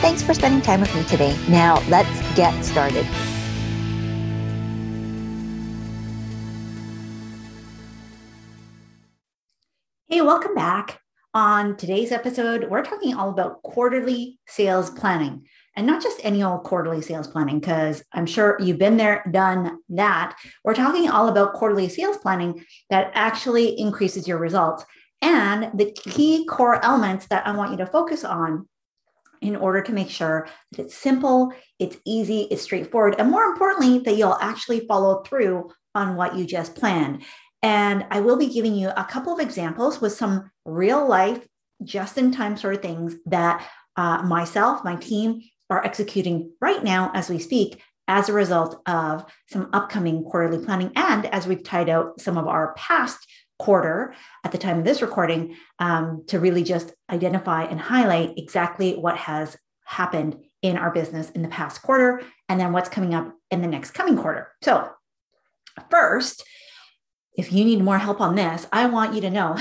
Thanks for spending time with me today. Now, let's get started. Hey, welcome back. On today's episode, we're talking all about quarterly sales planning and not just any old quarterly sales planning, because I'm sure you've been there, done that. We're talking all about quarterly sales planning that actually increases your results. And the key core elements that I want you to focus on in order to make sure that it's simple, it's easy, it's straightforward, and more importantly, that you'll actually follow through on what you just planned. And I will be giving you a couple of examples with some real life, just in time sort of things that uh, myself, my team are executing right now as we speak as a result of some upcoming quarterly planning and as we've tied out some of our past quarter at the time of this recording um, to really just identify and highlight exactly what has happened in our business in the past quarter and then what's coming up in the next coming quarter. So, first, if you need more help on this, I want you to know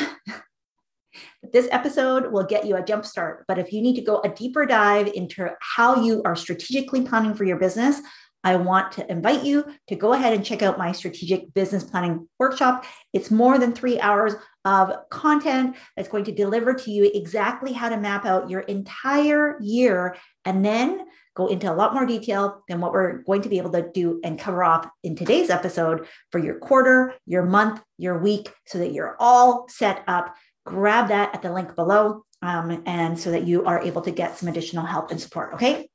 this episode will get you a jump start. But if you need to go a deeper dive into how you are strategically planning for your business, I want to invite you to go ahead and check out my strategic business planning workshop. It's more than three hours of content that's going to deliver to you exactly how to map out your entire year and then go into a lot more detail than what we're going to be able to do and cover off in today's episode for your quarter, your month, your week, so that you're all set up. Grab that at the link below um, and so that you are able to get some additional help and support. Okay.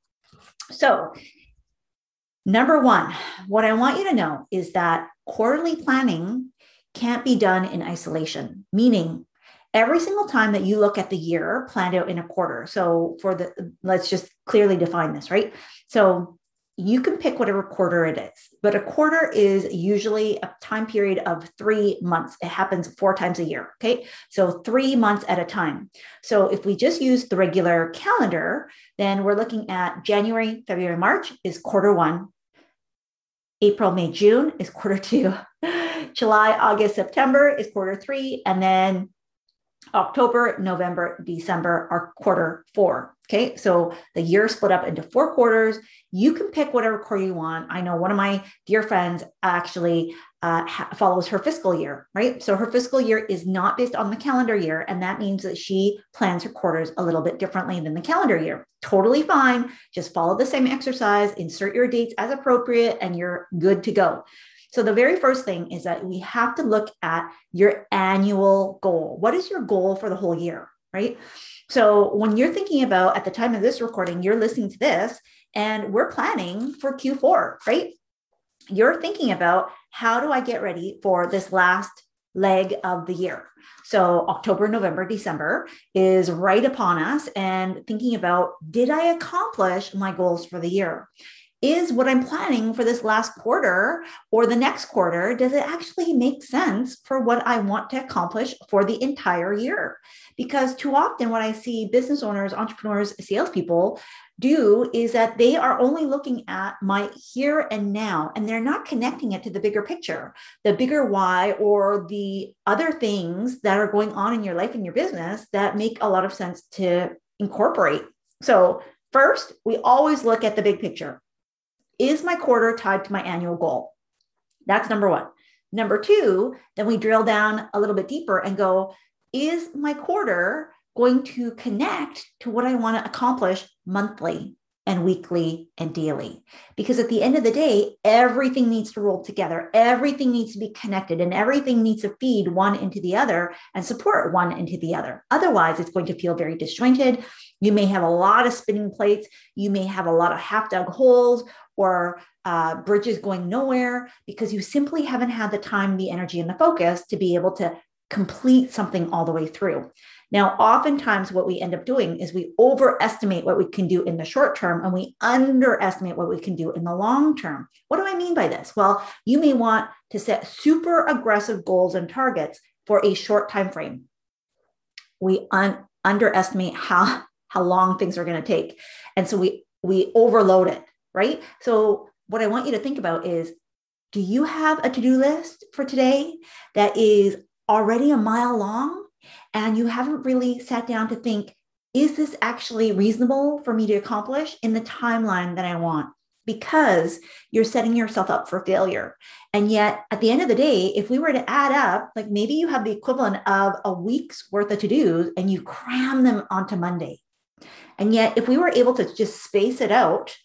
So, Number one, what I want you to know is that quarterly planning can't be done in isolation, meaning every single time that you look at the year planned out in a quarter. So, for the, let's just clearly define this, right? So, you can pick whatever quarter it is, but a quarter is usually a time period of three months. It happens four times a year. Okay. So three months at a time. So if we just use the regular calendar, then we're looking at January, February, March is quarter one. April, May, June is quarter two. July, August, September is quarter three. And then October, November, December are quarter four. Okay. So the year split up into four quarters. You can pick whatever quarter you want. I know one of my dear friends actually uh, ha- follows her fiscal year, right? So her fiscal year is not based on the calendar year. And that means that she plans her quarters a little bit differently than the calendar year. Totally fine. Just follow the same exercise, insert your dates as appropriate, and you're good to go. So, the very first thing is that we have to look at your annual goal. What is your goal for the whole year, right? So, when you're thinking about at the time of this recording, you're listening to this and we're planning for Q4, right? You're thinking about how do I get ready for this last leg of the year? So, October, November, December is right upon us, and thinking about did I accomplish my goals for the year? Is what I'm planning for this last quarter or the next quarter, does it actually make sense for what I want to accomplish for the entire year? Because too often, what I see business owners, entrepreneurs, salespeople do is that they are only looking at my here and now and they're not connecting it to the bigger picture, the bigger why, or the other things that are going on in your life and your business that make a lot of sense to incorporate. So, first, we always look at the big picture. Is my quarter tied to my annual goal? That's number one. Number two, then we drill down a little bit deeper and go, is my quarter going to connect to what I want to accomplish monthly and weekly and daily. Because at the end of the day, everything needs to roll together, everything needs to be connected, and everything needs to feed one into the other and support one into the other. Otherwise, it's going to feel very disjointed. You may have a lot of spinning plates, you may have a lot of half dug holes or uh, bridges going nowhere because you simply haven't had the time, the energy, and the focus to be able to complete something all the way through. Now, oftentimes, what we end up doing is we overestimate what we can do in the short term and we underestimate what we can do in the long term. What do I mean by this? Well, you may want to set super aggressive goals and targets for a short time frame. We un- underestimate how how long things are going to take, and so we we overload it, right? So, what I want you to think about is do you have a to do list for today that is already a mile long? And you haven't really sat down to think, is this actually reasonable for me to accomplish in the timeline that I want? Because you're setting yourself up for failure. And yet, at the end of the day, if we were to add up, like maybe you have the equivalent of a week's worth of to dos and you cram them onto Monday. And yet, if we were able to just space it out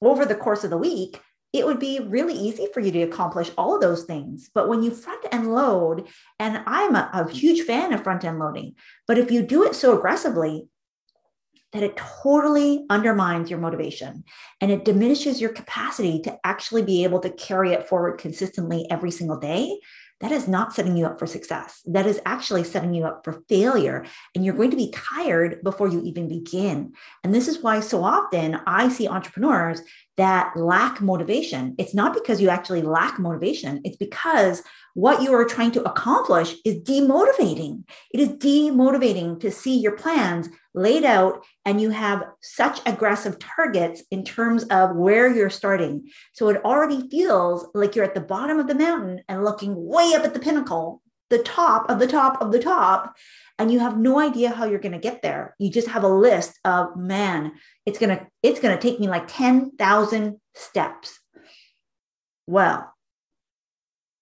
over the course of the week, it would be really easy for you to accomplish all of those things. But when you front end load, and I'm a, a huge fan of front end loading, but if you do it so aggressively, that it totally undermines your motivation and it diminishes your capacity to actually be able to carry it forward consistently every single day that is not setting you up for success. That is actually setting you up for failure. And you're going to be tired before you even begin. And this is why so often I see entrepreneurs that lack motivation. It's not because you actually lack motivation, it's because what you are trying to accomplish is demotivating. It is demotivating to see your plans laid out and you have such aggressive targets in terms of where you're starting. So it already feels like you're at the bottom of the mountain and looking way up at the pinnacle, the top of the top of the top, and you have no idea how you're going to get there. You just have a list of man, it's going to it's going to take me like 10,000 steps. Well,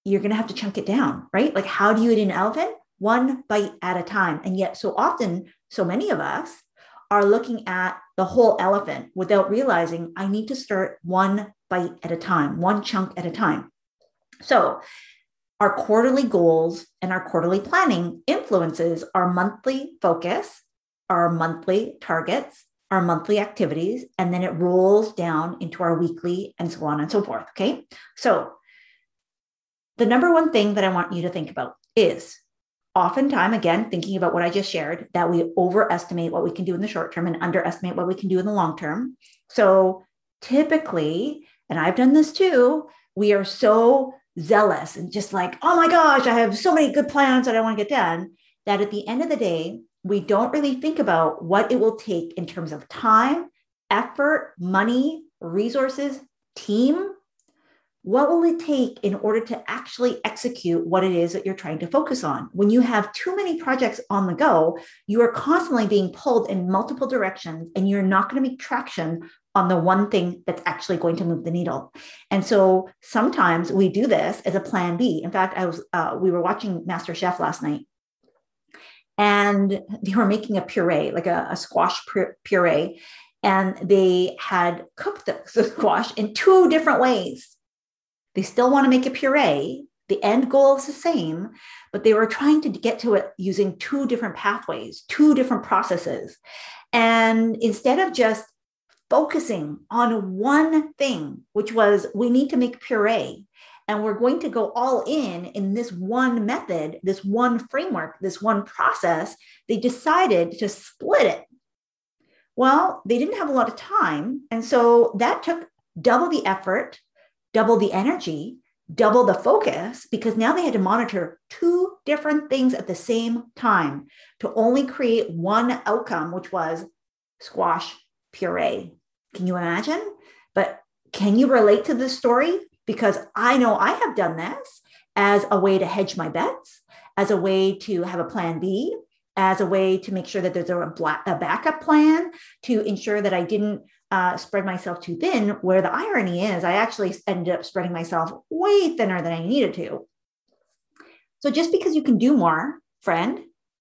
you're going to have to chunk it down, right? Like how do you eat an elephant? One bite at a time. And yet so often so many of us are looking at the whole elephant without realizing I need to start one bite at a time, one chunk at a time. So, our quarterly goals and our quarterly planning influences our monthly focus, our monthly targets, our monthly activities, and then it rolls down into our weekly and so on and so forth. Okay. So, the number one thing that I want you to think about is oftentimes, again, thinking about what I just shared, that we overestimate what we can do in the short term and underestimate what we can do in the long term. So typically, and I've done this too, we are so zealous and just like, oh my gosh, I have so many good plans that I want to get done, that at the end of the day, we don't really think about what it will take in terms of time, effort, money, resources, team what will it take in order to actually execute what it is that you're trying to focus on? When you have too many projects on the go, you are constantly being pulled in multiple directions and you're not going to make traction on the one thing that's actually going to move the needle. And so sometimes we do this as a plan B. In fact, I was uh, we were watching Master Chef last night and they were making a puree, like a, a squash puree, and they had cooked the, the squash in two different ways they still want to make a puree. The end goal is the same, but they were trying to get to it using two different pathways, two different processes. And instead of just focusing on one thing, which was we need to make puree, and we're going to go all in in this one method, this one framework, this one process, they decided to split it. Well, they didn't have a lot of time. And so that took double the effort double the energy, double the focus, because now they had to monitor two different things at the same time to only create one outcome, which was squash puree. Can you imagine? But can you relate to this story? Because I know I have done this as a way to hedge my bets, as a way to have a plan B, as a way to make sure that there's a, a backup plan to ensure that I didn't uh, spread myself too thin. Where the irony is, I actually ended up spreading myself way thinner than I needed to. So just because you can do more, friend,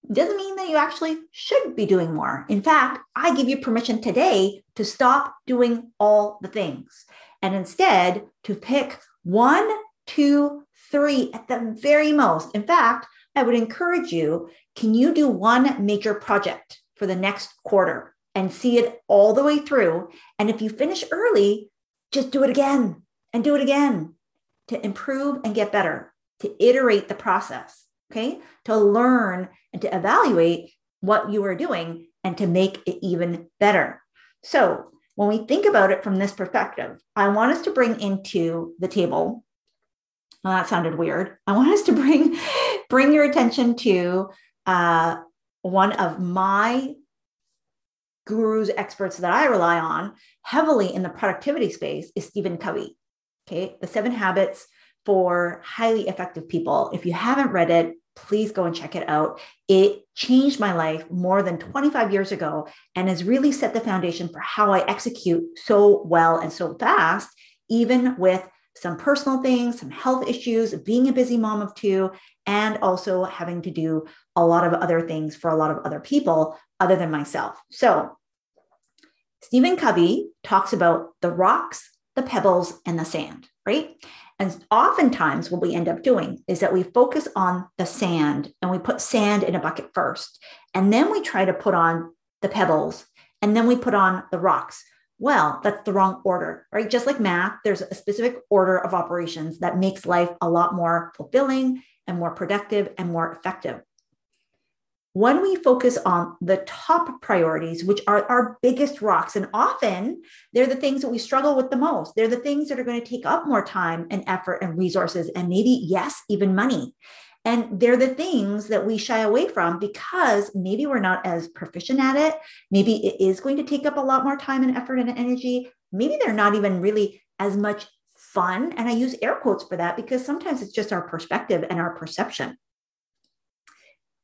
doesn't mean that you actually should be doing more. In fact, I give you permission today to stop doing all the things and instead to pick one, two, three at the very most. In fact, I would encourage you can you do one major project for the next quarter? And see it all the way through. And if you finish early, just do it again and do it again to improve and get better, to iterate the process, okay? To learn and to evaluate what you are doing and to make it even better. So, when we think about it from this perspective, I want us to bring into the table. Well, that sounded weird. I want us to bring bring your attention to uh, one of my gurus, experts that I rely on heavily in the productivity space is Stephen Covey. Okay, the seven habits for highly effective people. If you haven't read it, please go and check it out. It changed my life more than 25 years ago and has really set the foundation for how I execute so well and so fast, even with some personal things, some health issues, being a busy mom of two, and also having to do a lot of other things for a lot of other people other than myself. So, Stephen Covey talks about the rocks, the pebbles, and the sand, right? And oftentimes, what we end up doing is that we focus on the sand and we put sand in a bucket first. And then we try to put on the pebbles and then we put on the rocks. Well, that's the wrong order, right? Just like math, there's a specific order of operations that makes life a lot more fulfilling and more productive and more effective when we focus on the top priorities, which are our biggest rocks, and often they're the things that we struggle with the most, they're the things that are going to take up more time and effort and resources, and maybe, yes, even money. And they're the things that we shy away from because maybe we're not as proficient at it. Maybe it is going to take up a lot more time and effort and energy. Maybe they're not even really as much fun. And I use air quotes for that because sometimes it's just our perspective and our perception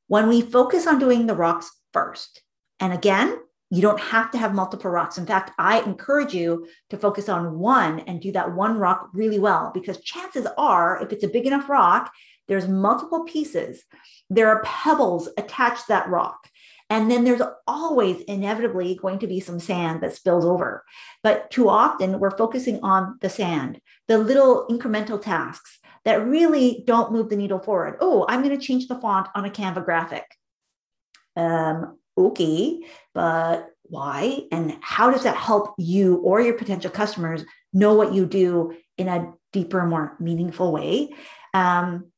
when we focus on doing the rocks first, and again, you don't have to have multiple rocks. In fact, I encourage you to focus on one and do that one rock really well because chances are, if it's a big enough rock, there's multiple pieces. There are pebbles attached to that rock. And then there's always inevitably going to be some sand that spills over. But too often we're focusing on the sand, the little incremental tasks, that really don't move the needle forward. Oh, I'm going to change the font on a Canva graphic. Um, okay, but why? And how does that help you or your potential customers know what you do in a deeper, more meaningful way? Um,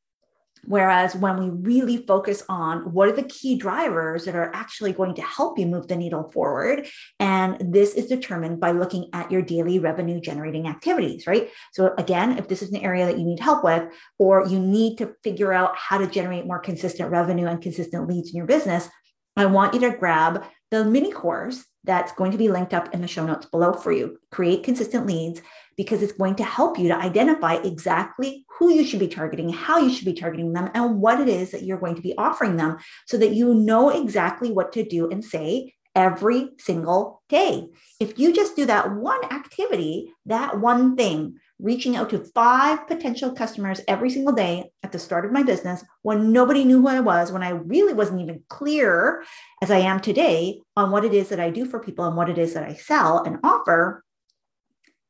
Whereas when we really focus on what are the key drivers that are actually going to help you move the needle forward, and this is determined by looking at your daily revenue generating activities, right? So, again, if this is an area that you need help with, or you need to figure out how to generate more consistent revenue and consistent leads in your business, I want you to grab the mini course that's going to be linked up in the show notes below for you. Create consistent leads because it's going to help you to identify exactly who you should be targeting, how you should be targeting them, and what it is that you're going to be offering them so that you know exactly what to do and say every single day. If you just do that one activity, that one thing, reaching out to five potential customers every single day at the start of my business when nobody knew who I was, when I really wasn't even clear as I am today on what it is that I do for people and what it is that I sell and offer,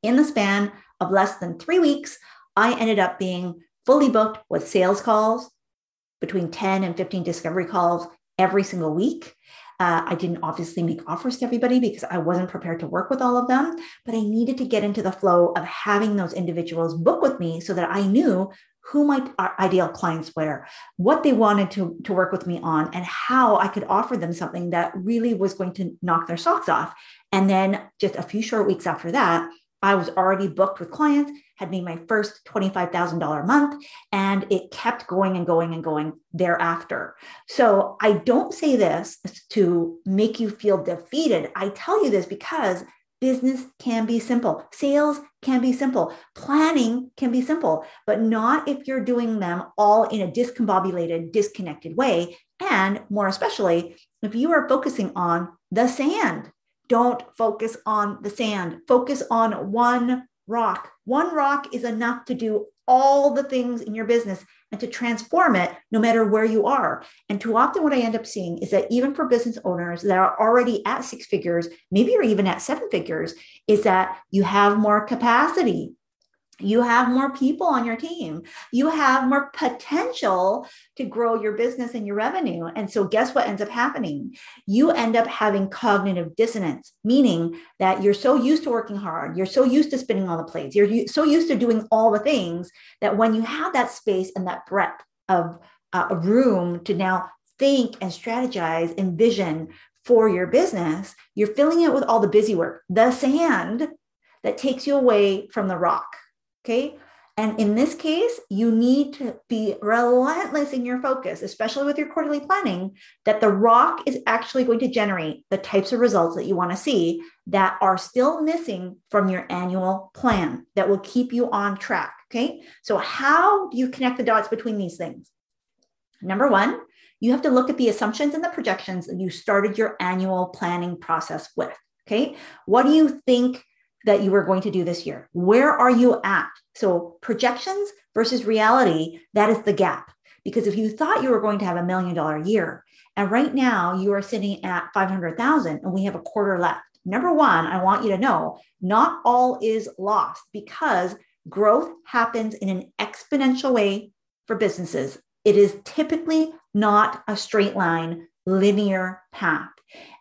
in the span of less than three weeks, I ended up being fully booked with sales calls between 10 and 15 discovery calls every single week. Uh, I didn't obviously make offers to everybody because I wasn't prepared to work with all of them, but I needed to get into the flow of having those individuals book with me so that I knew who my ideal clients were, what they wanted to, to work with me on, and how I could offer them something that really was going to knock their socks off. And then just a few short weeks after that, I was already booked with clients, had made my first $25,000 a month, and it kept going and going and going thereafter. So I don't say this to make you feel defeated. I tell you this because business can be simple, sales can be simple, planning can be simple, but not if you're doing them all in a discombobulated, disconnected way. And more especially, if you are focusing on the sand don't focus on the sand. Focus on one rock. One rock is enough to do all the things in your business and to transform it no matter where you are. And too often, what I end up seeing is that even for business owners that are already at six figures, maybe you're even at seven figures, is that you have more capacity you have more people on your team. You have more potential to grow your business and your revenue. And so, guess what ends up happening? You end up having cognitive dissonance, meaning that you're so used to working hard, you're so used to spinning all the plates, you're so used to doing all the things that when you have that space and that breadth of uh, room to now think and strategize and vision for your business, you're filling it with all the busy work, the sand that takes you away from the rock. Okay. And in this case, you need to be relentless in your focus, especially with your quarterly planning, that the rock is actually going to generate the types of results that you want to see that are still missing from your annual plan that will keep you on track. Okay. So, how do you connect the dots between these things? Number one, you have to look at the assumptions and the projections that you started your annual planning process with. Okay. What do you think that you were going to do this year? Where are you at? So, projections versus reality, that is the gap. Because if you thought you were going to have a million dollar year, and right now you are sitting at 500,000 and we have a quarter left. Number one, I want you to know not all is lost because growth happens in an exponential way for businesses. It is typically not a straight line, linear path.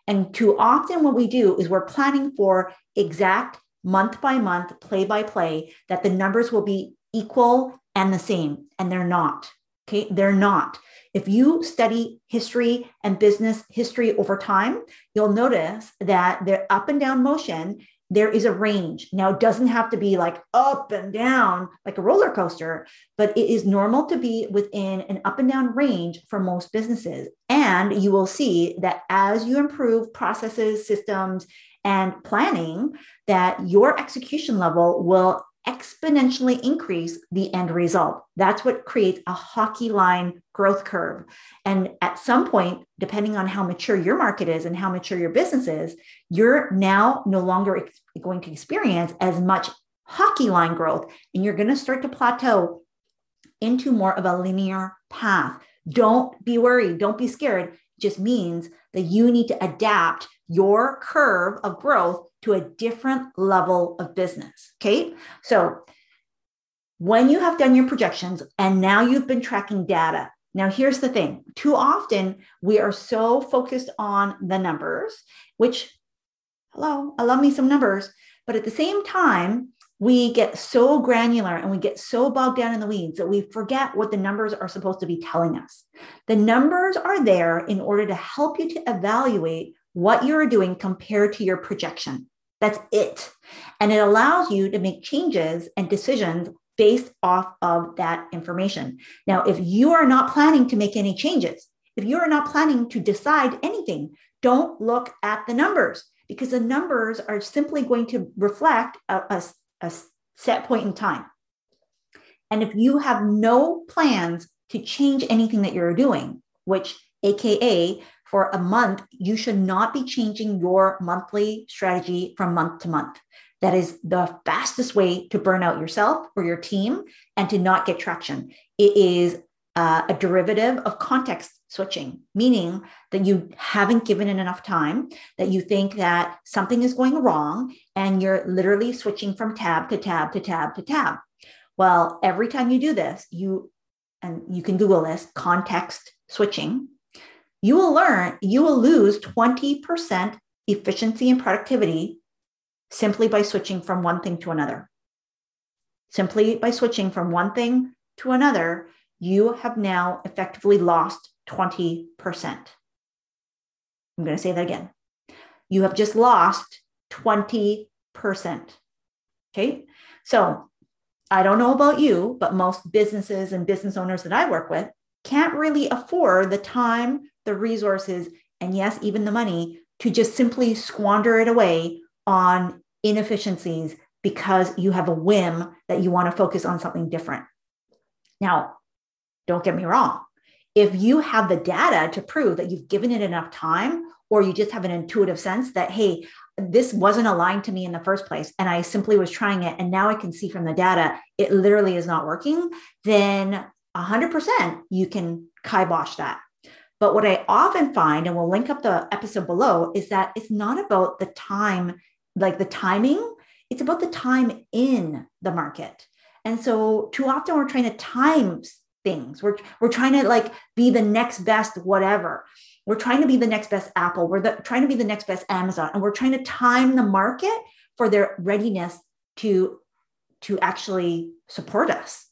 And too often, what we do is we're planning for exact month by month, play by play, that the numbers will be equal and the same. And they're not. Okay. They're not. If you study history and business history over time, you'll notice that the up and down motion, there is a range. Now, it doesn't have to be like up and down like a roller coaster, but it is normal to be within an up and down range for most businesses. And you will see that as you improve processes, systems, and planning that your execution level will exponentially increase the end result. That's what creates a hockey line growth curve. And at some point, depending on how mature your market is and how mature your business is, you're now no longer ex- going to experience as much hockey line growth and you're going to start to plateau into more of a linear path. Don't be worried, don't be scared. It just means that you need to adapt your curve of growth to a different level of business. Okay. So when you have done your projections and now you've been tracking data, now here's the thing too often we are so focused on the numbers, which, hello, I love me some numbers, but at the same time, we get so granular and we get so bogged down in the weeds that we forget what the numbers are supposed to be telling us. The numbers are there in order to help you to evaluate what you're doing compared to your projection. That's it. And it allows you to make changes and decisions based off of that information. Now, if you are not planning to make any changes, if you are not planning to decide anything, don't look at the numbers because the numbers are simply going to reflect a, a, a set point in time. And if you have no plans to change anything that you're doing, which AKA for a month, you should not be changing your monthly strategy from month to month. That is the fastest way to burn out yourself or your team and to not get traction. It is uh, a derivative of context switching, meaning that you haven't given it enough time, that you think that something is going wrong, and you're literally switching from tab to tab to tab to tab. Well, every time you do this, you and you can Google this context switching you will learn, you will lose 20% efficiency and productivity simply by switching from one thing to another. Simply by switching from one thing to another, you have now effectively lost 20%. I'm going to say that again. You have just lost 20%. Okay. So I don't know about you, but most businesses and business owners that I work with can't really afford the time, the resources, and yes, even the money to just simply squander it away on inefficiencies because you have a whim that you want to focus on something different. Now, don't get me wrong. If you have the data to prove that you've given it enough time, or you just have an intuitive sense that, hey, this wasn't aligned to me in the first place, and I simply was trying it, and now I can see from the data it literally is not working, then 100% you can kibosh that. But what I often find, and we'll link up the episode below, is that it's not about the time, like the timing, it's about the time in the market. And so too often we're trying to time things. We're, we're trying to like be the next best whatever. We're trying to be the next best Apple. We're the, trying to be the next best Amazon. And we're trying to time the market for their readiness to, to actually support us.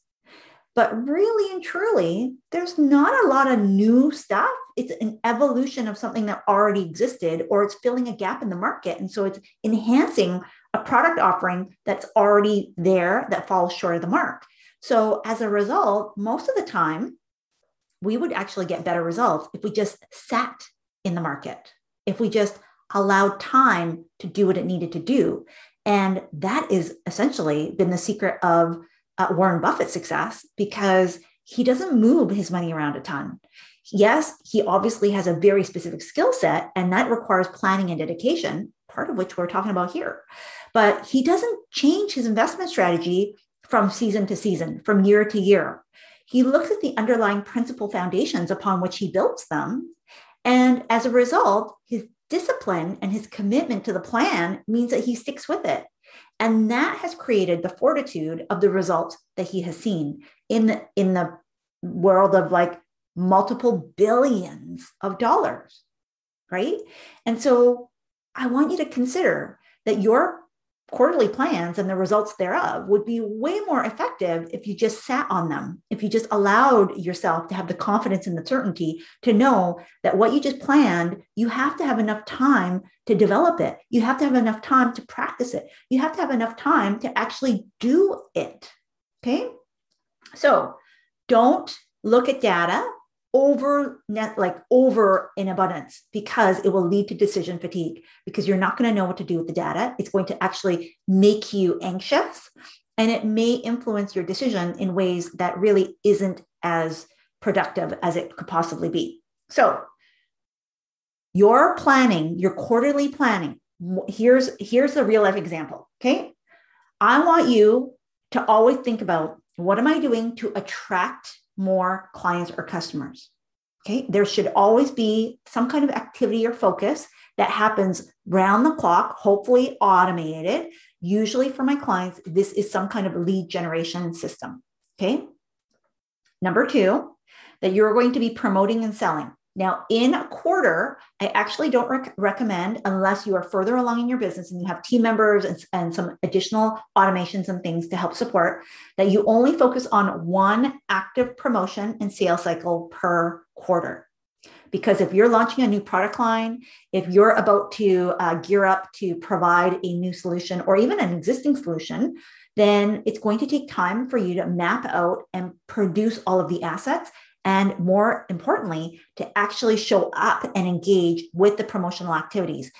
But really and truly, there's not a lot of new stuff. It's an evolution of something that already existed, or it's filling a gap in the market. And so it's enhancing a product offering that's already there that falls short of the mark. So as a result, most of the time, we would actually get better results if we just sat in the market, if we just allowed time to do what it needed to do. And that is essentially been the secret of uh, Warren Buffett's success because he doesn't move his money around a ton. Yes, he obviously has a very specific skill set, and that requires planning and dedication, part of which we're talking about here. But he doesn't change his investment strategy from season to season, from year to year. He looks at the underlying principal foundations upon which he builds them. And as a result, his discipline and his commitment to the plan means that he sticks with it. And that has created the fortitude of the results that he has seen in the, in the world of like multiple billions of dollars. Right. And so I want you to consider that your quarterly plans and the results thereof would be way more effective if you just sat on them, if you just allowed yourself to have the confidence and the certainty to know that what you just planned, you have to have enough time to develop it. You have to have enough time to practice it. You have to have enough time to actually do it. Okay. So don't look at data over net like over in abundance because it will lead to decision fatigue because you're not going to know what to do with the data. It's going to actually make you anxious and it may influence your decision in ways that really isn't as productive as it could possibly be. So your planning your quarterly planning here's here's a real life example okay? I want you to always think about what am i doing to attract more clients or customers. Okay, there should always be some kind of activity or focus that happens round the clock, hopefully automated. Usually for my clients, this is some kind of lead generation system. Okay. Number two, that you're going to be promoting and selling. Now, in a quarter, I actually don't rec- recommend, unless you are further along in your business and you have team members and, and some additional automations and things to help support, that you only focus on one active promotion and sales cycle per quarter. Because if you're launching a new product line, if you're about to uh, gear up to provide a new solution or even an existing solution, then it's going to take time for you to map out and produce all of the assets and more importantly, to actually show up and engage with the promotional activities.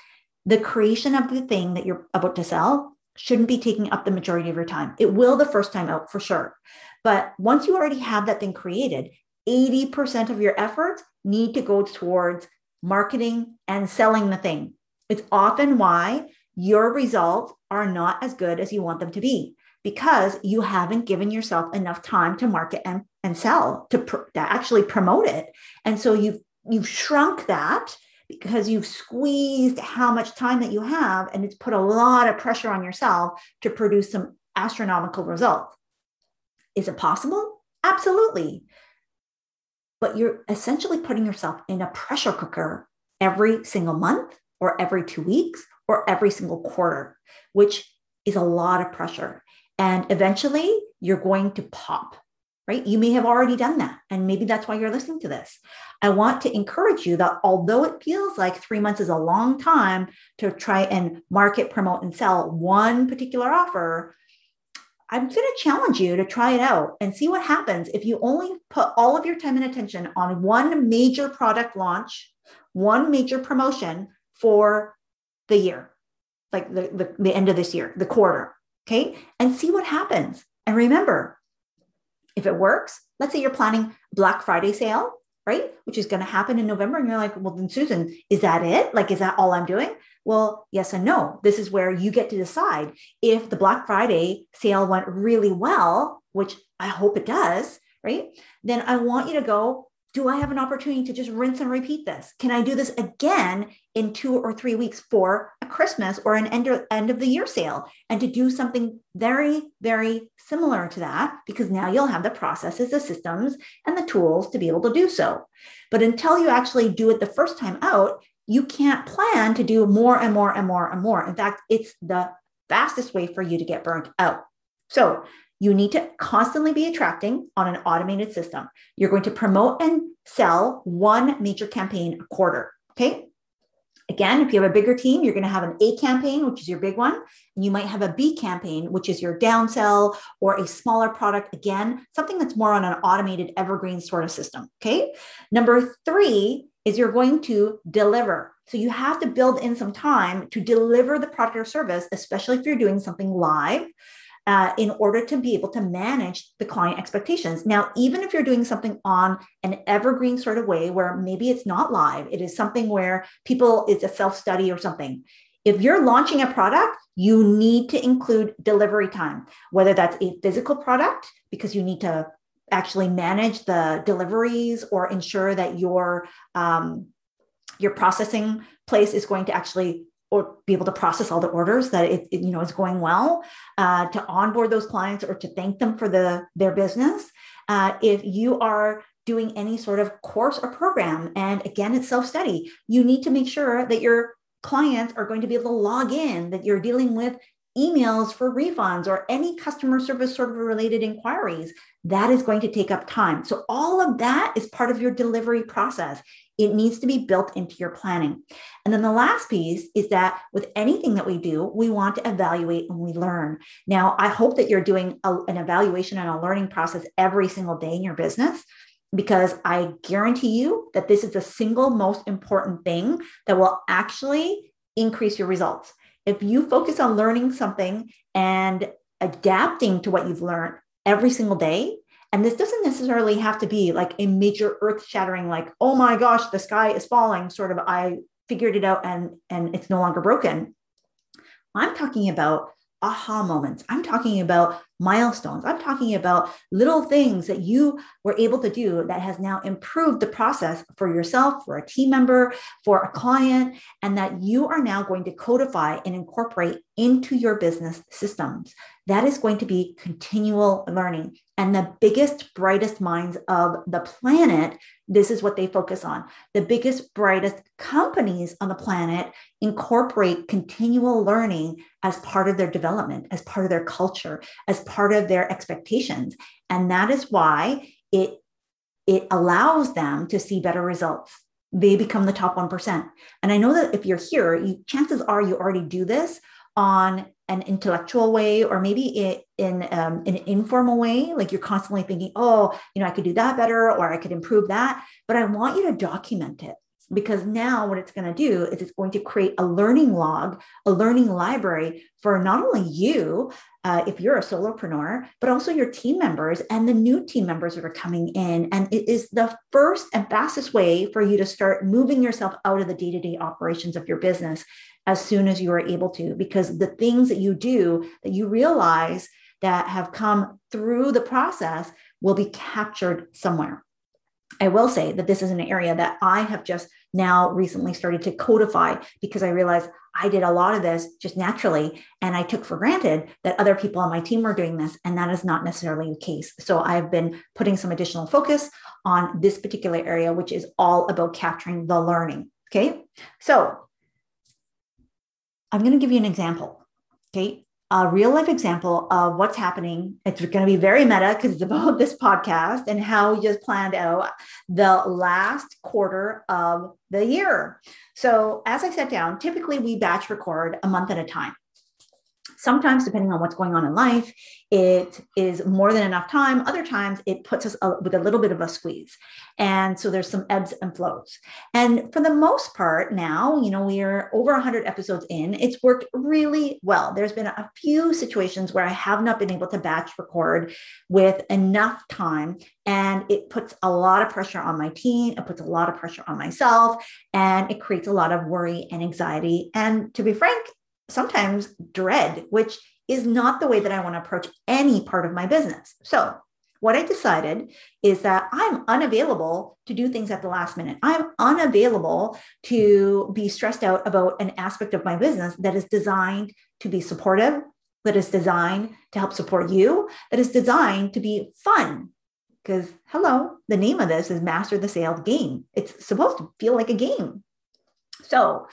The creation of the thing that you're about to sell shouldn't be taking up the majority of your time. It will the first time out for sure. But once you already have that thing created, 80% of your efforts need to go towards marketing and selling the thing. It's often why your results are not as good as you want them to be because you haven't given yourself enough time to market and, and sell to, pr- to actually promote it. And so you've you've shrunk that because you've squeezed how much time that you have and it's put a lot of pressure on yourself to produce some astronomical results. Is it possible? Absolutely. But you're essentially putting yourself in a pressure cooker every single month or every two weeks or every single quarter which is a lot of pressure. And eventually you're going to pop, right? You may have already done that. And maybe that's why you're listening to this. I want to encourage you that although it feels like three months is a long time to try and market, promote, and sell one particular offer, I'm going to challenge you to try it out and see what happens if you only put all of your time and attention on one major product launch, one major promotion for the year, like the, the, the end of this year, the quarter. Okay. And see what happens. And remember, if it works, let's say you're planning Black Friday sale, right? Which is going to happen in November. And you're like, well, then Susan, is that it? Like, is that all I'm doing? Well, yes and no. This is where you get to decide if the Black Friday sale went really well, which I hope it does, right? Then I want you to go, do I have an opportunity to just rinse and repeat this? Can I do this again in two or three weeks for a Christmas or an end of, end of the year sale? And to do something very, very similar to that, because now you'll have the processes, the systems, and the tools to be able to do so. But until you actually do it the first time out, you can't plan to do more and more and more and more. In fact, it's the fastest way for you to get burnt out. So you need to constantly be attracting on an automated system. You're going to promote and sell one major campaign a quarter. Okay. Again, if you have a bigger team, you're going to have an A campaign, which is your big one. And you might have a B campaign, which is your downsell or a smaller product. Again, something that's more on an automated evergreen sort of system. Okay. Number three is you're going to deliver. So you have to build in some time to deliver the product or service, especially if you're doing something live uh, in order to be able to manage the client expectations. Now, even if you're doing something on an evergreen sort of way where maybe it's not live, it is something where people, it's a self study or something. If you're launching a product, you need to include delivery time, whether that's a physical product, because you need to actually manage the deliveries or ensure that your um, your processing place is going to actually or be able to process all the orders that it, it you know is going well uh, to onboard those clients or to thank them for the their business. Uh, if you are doing any sort of course or program and again it's self-study you need to make sure that your clients are going to be able to log in that you're dealing with emails for refunds or any customer service sort of related inquiries that is going to take up time so all of that is part of your delivery process it needs to be built into your planning. And then the last piece is that with anything that we do, we want to evaluate and we learn. Now, I hope that you're doing a, an evaluation and a learning process every single day in your business because I guarantee you that this is the single most important thing that will actually increase your results. If you focus on learning something and adapting to what you've learned every single day, and this doesn't necessarily have to be like a major earth shattering, like, oh my gosh, the sky is falling, sort of, I figured it out and, and it's no longer broken. I'm talking about aha moments. I'm talking about milestones. I'm talking about little things that you were able to do that has now improved the process for yourself, for a team member, for a client, and that you are now going to codify and incorporate into your business systems. That is going to be continual learning. And the biggest, brightest minds of the planet, this is what they focus on. The biggest, brightest companies on the planet incorporate continual learning as part of their development, as part of their culture, as part of their expectations. And that is why it, it allows them to see better results. They become the top 1%. And I know that if you're here, you, chances are you already do this on an intellectual way or maybe in um, an informal way like you're constantly thinking oh you know i could do that better or i could improve that but i want you to document it because now what it's going to do is it's going to create a learning log, a learning library for not only you, uh, if you're a solopreneur, but also your team members and the new team members that are coming in. And it is the first and fastest way for you to start moving yourself out of the day to day operations of your business as soon as you are able to, because the things that you do that you realize that have come through the process will be captured somewhere. I will say that this is an area that I have just now recently started to codify because I realized I did a lot of this just naturally. And I took for granted that other people on my team were doing this. And that is not necessarily the case. So I've been putting some additional focus on this particular area, which is all about capturing the learning. Okay. So I'm going to give you an example. Okay a real life example of what's happening. It's going to be very meta because it's about this podcast and how we just planned out the last quarter of the year. So, as I sat down, typically we batch record a month at a time. Sometimes, depending on what's going on in life, it is more than enough time. Other times, it puts us with a little bit of a squeeze. And so there's some ebbs and flows. And for the most part, now, you know, we are over 100 episodes in. It's worked really well. There's been a few situations where I have not been able to batch record with enough time. And it puts a lot of pressure on my team. It puts a lot of pressure on myself. And it creates a lot of worry and anxiety. And to be frank, sometimes dread, which is not the way that I want to approach any part of my business. So, what I decided is that I'm unavailable to do things at the last minute. I'm unavailable to be stressed out about an aspect of my business that is designed to be supportive, that is designed to help support you, that is designed to be fun. Because, hello, the name of this is Master the Sales Game. It's supposed to feel like a game. So,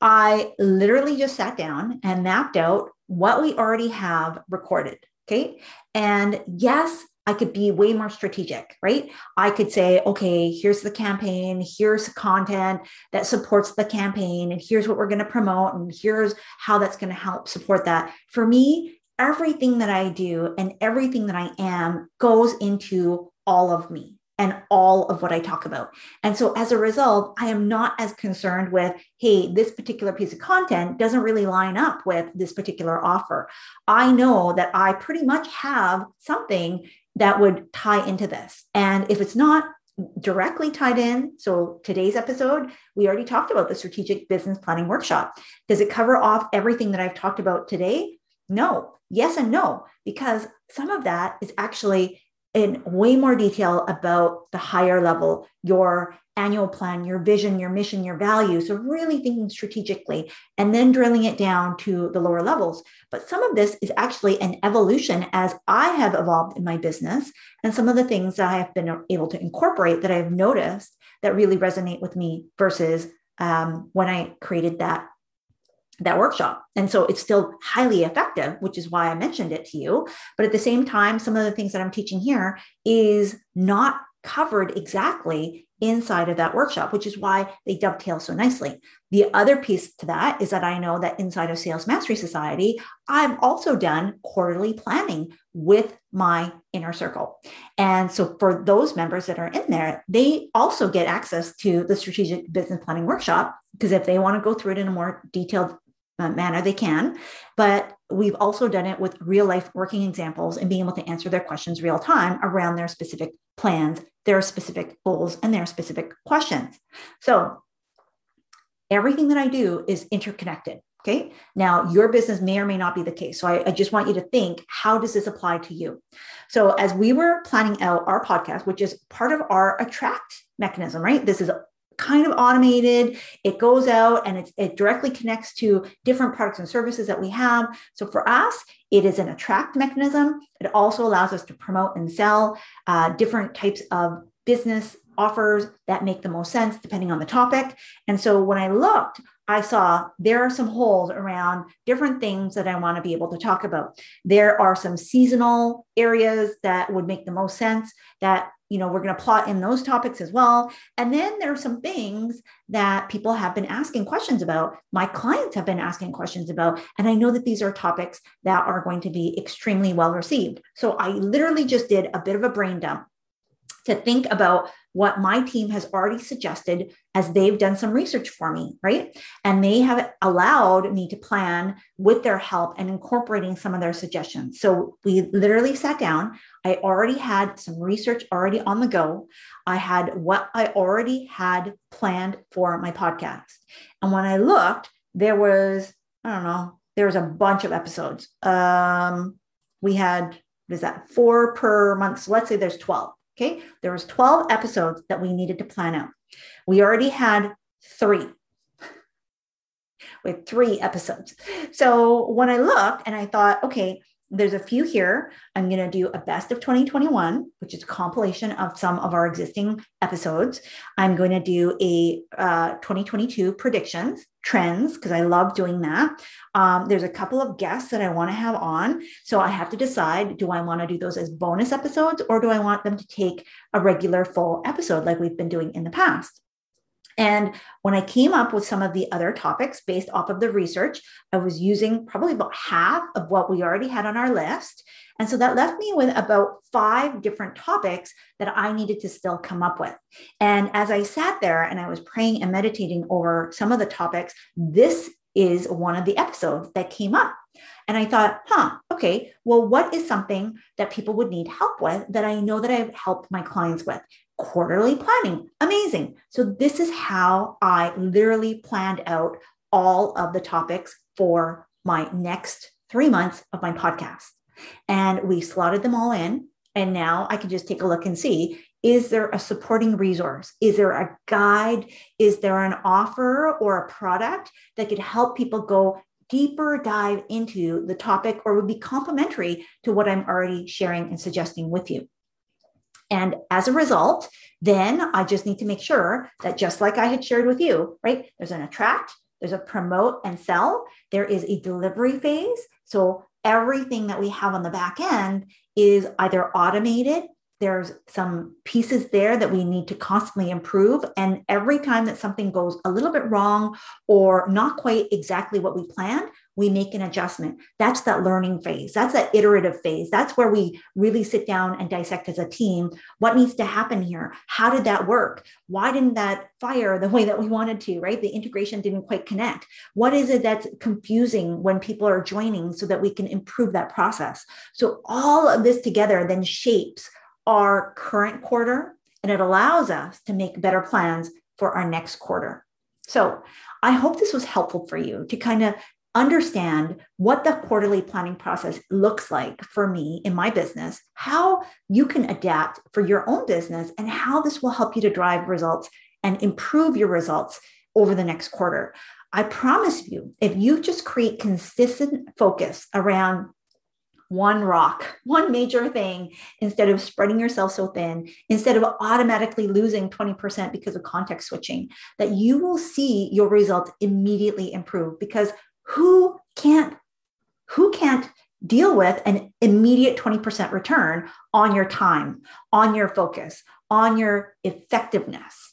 I literally just sat down and mapped out what we already have recorded. Okay. And yes, I could be way more strategic, right? I could say, okay, here's the campaign, here's content that supports the campaign, and here's what we're going to promote, and here's how that's going to help support that. For me, everything that I do and everything that I am goes into all of me and all of what I talk about. And so as a result, I am not as concerned with, hey, this particular piece of content doesn't really line up with this particular offer. I know that I pretty much have something that would tie into this. And if it's not directly tied in, so today's episode, we already talked about the strategic business planning workshop. Does it cover off everything that I've talked about today? No. Yes and no, because some of that is actually in way more detail about the higher level, your annual plan, your vision, your mission, your values. So, really thinking strategically and then drilling it down to the lower levels. But some of this is actually an evolution as I have evolved in my business and some of the things that I have been able to incorporate that I've noticed that really resonate with me versus um, when I created that that workshop. And so it's still highly effective, which is why I mentioned it to you. But at the same time, some of the things that I'm teaching here is not covered exactly inside of that workshop, which is why they dovetail so nicely. The other piece to that is that I know that inside of Sales Mastery Society, I've also done quarterly planning with my inner circle. And so for those members that are in there, they also get access to the strategic business planning workshop because if they want to go through it in a more detailed uh, manner they can but we've also done it with real life working examples and being able to answer their questions real time around their specific plans their specific goals and their specific questions. So everything that i do is interconnected okay? Now your business may or may not be the case so I, I just want you to think how does this apply to you? So as we were planning out our podcast which is part of our attract mechanism right? This is kind of automated. It goes out and it, it directly connects to different products and services that we have. So for us, it is an attract mechanism. It also allows us to promote and sell uh, different types of business offers that make the most sense depending on the topic. And so when I looked, I saw there are some holes around different things that I want to be able to talk about. There are some seasonal areas that would make the most sense that you know we're going to plot in those topics as well. And then there are some things that people have been asking questions about my clients have been asking questions about and i know that these are topics that are going to be extremely well received. So i literally just did a bit of a brain dump to think about what my team has already suggested as they've done some research for me, right? And they have allowed me to plan with their help and incorporating some of their suggestions. So we literally sat down. I already had some research already on the go. I had what I already had planned for my podcast. And when I looked, there was, I don't know, there was a bunch of episodes. Um, we had, is that four per month? So let's say there's 12. Okay. There was 12 episodes that we needed to plan out. We already had three. with three episodes. So when I looked and I thought, okay, there's a few here. I'm going to do a best of 2021, which is a compilation of some of our existing episodes. I'm going to do a uh, 2022 predictions, trends, because I love doing that. Um, there's a couple of guests that I want to have on. So I have to decide do I want to do those as bonus episodes or do I want them to take a regular full episode like we've been doing in the past? And when I came up with some of the other topics based off of the research, I was using probably about half of what we already had on our list. And so that left me with about five different topics that I needed to still come up with. And as I sat there and I was praying and meditating over some of the topics, this is one of the episodes that came up. And I thought, huh, okay, well, what is something that people would need help with that I know that I've helped my clients with? quarterly planning. Amazing. So, this is how I literally planned out all of the topics for my next three months of my podcast. And we slotted them all in. And now I can just take a look and see is there a supporting resource? Is there a guide? Is there an offer or a product that could help people go deeper dive into the topic or would be complementary to what I'm already sharing and suggesting with you? And as a result, then I just need to make sure that just like I had shared with you, right? There's an attract, there's a promote and sell, there is a delivery phase. So everything that we have on the back end is either automated there's some pieces there that we need to constantly improve. And every time that something goes a little bit wrong or not quite exactly what we planned, we make an adjustment. That's that learning phase. That's that iterative phase. That's where we really sit down and dissect as a team what needs to happen here. How did that work? Why didn't that fire the way that we wanted to, right? The integration didn't quite connect. What is it that's confusing when people are joining so that we can improve that process? So all of this together then shapes our current quarter and it allows us to make better plans for our next quarter. So I hope this was helpful for you to kind of understand what the quarterly planning process looks like for me in my business, how you can adapt for your own business, and how this will help you to drive results and improve your results over the next quarter. I promise you, if you just create consistent focus around one rock, one major thing, instead of spreading yourself so thin, instead of automatically losing 20% because of context switching, that you will see your results immediately improve because who can't who can't deal with an immediate 20% return on your time, on your focus, on your effectiveness?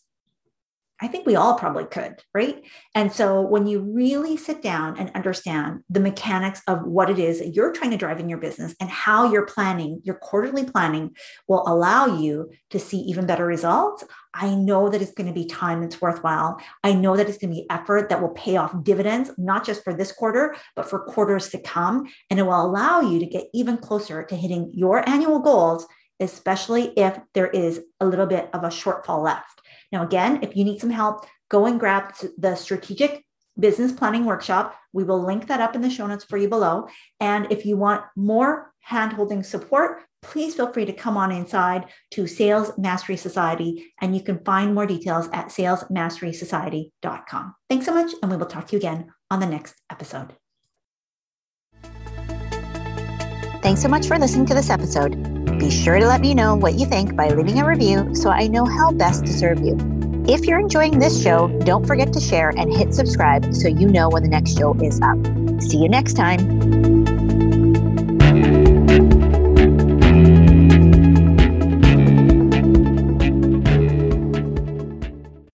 I think we all probably could, right? And so when you really sit down and understand the mechanics of what it is that you're trying to drive in your business and how your planning, your quarterly planning will allow you to see even better results, I know that it's going to be time that's worthwhile. I know that it's going to be effort that will pay off dividends, not just for this quarter, but for quarters to come. And it will allow you to get even closer to hitting your annual goals, especially if there is a little bit of a shortfall left. Now, again, if you need some help, go and grab the strategic business planning workshop. We will link that up in the show notes for you below. And if you want more handholding support, please feel free to come on inside to Sales Mastery Society, and you can find more details at salesmasterysociety.com. Thanks so much, and we will talk to you again on the next episode. Thanks so much for listening to this episode. Be sure to let me know what you think by leaving a review so I know how best to serve you. If you're enjoying this show, don't forget to share and hit subscribe so you know when the next show is up. See you next time.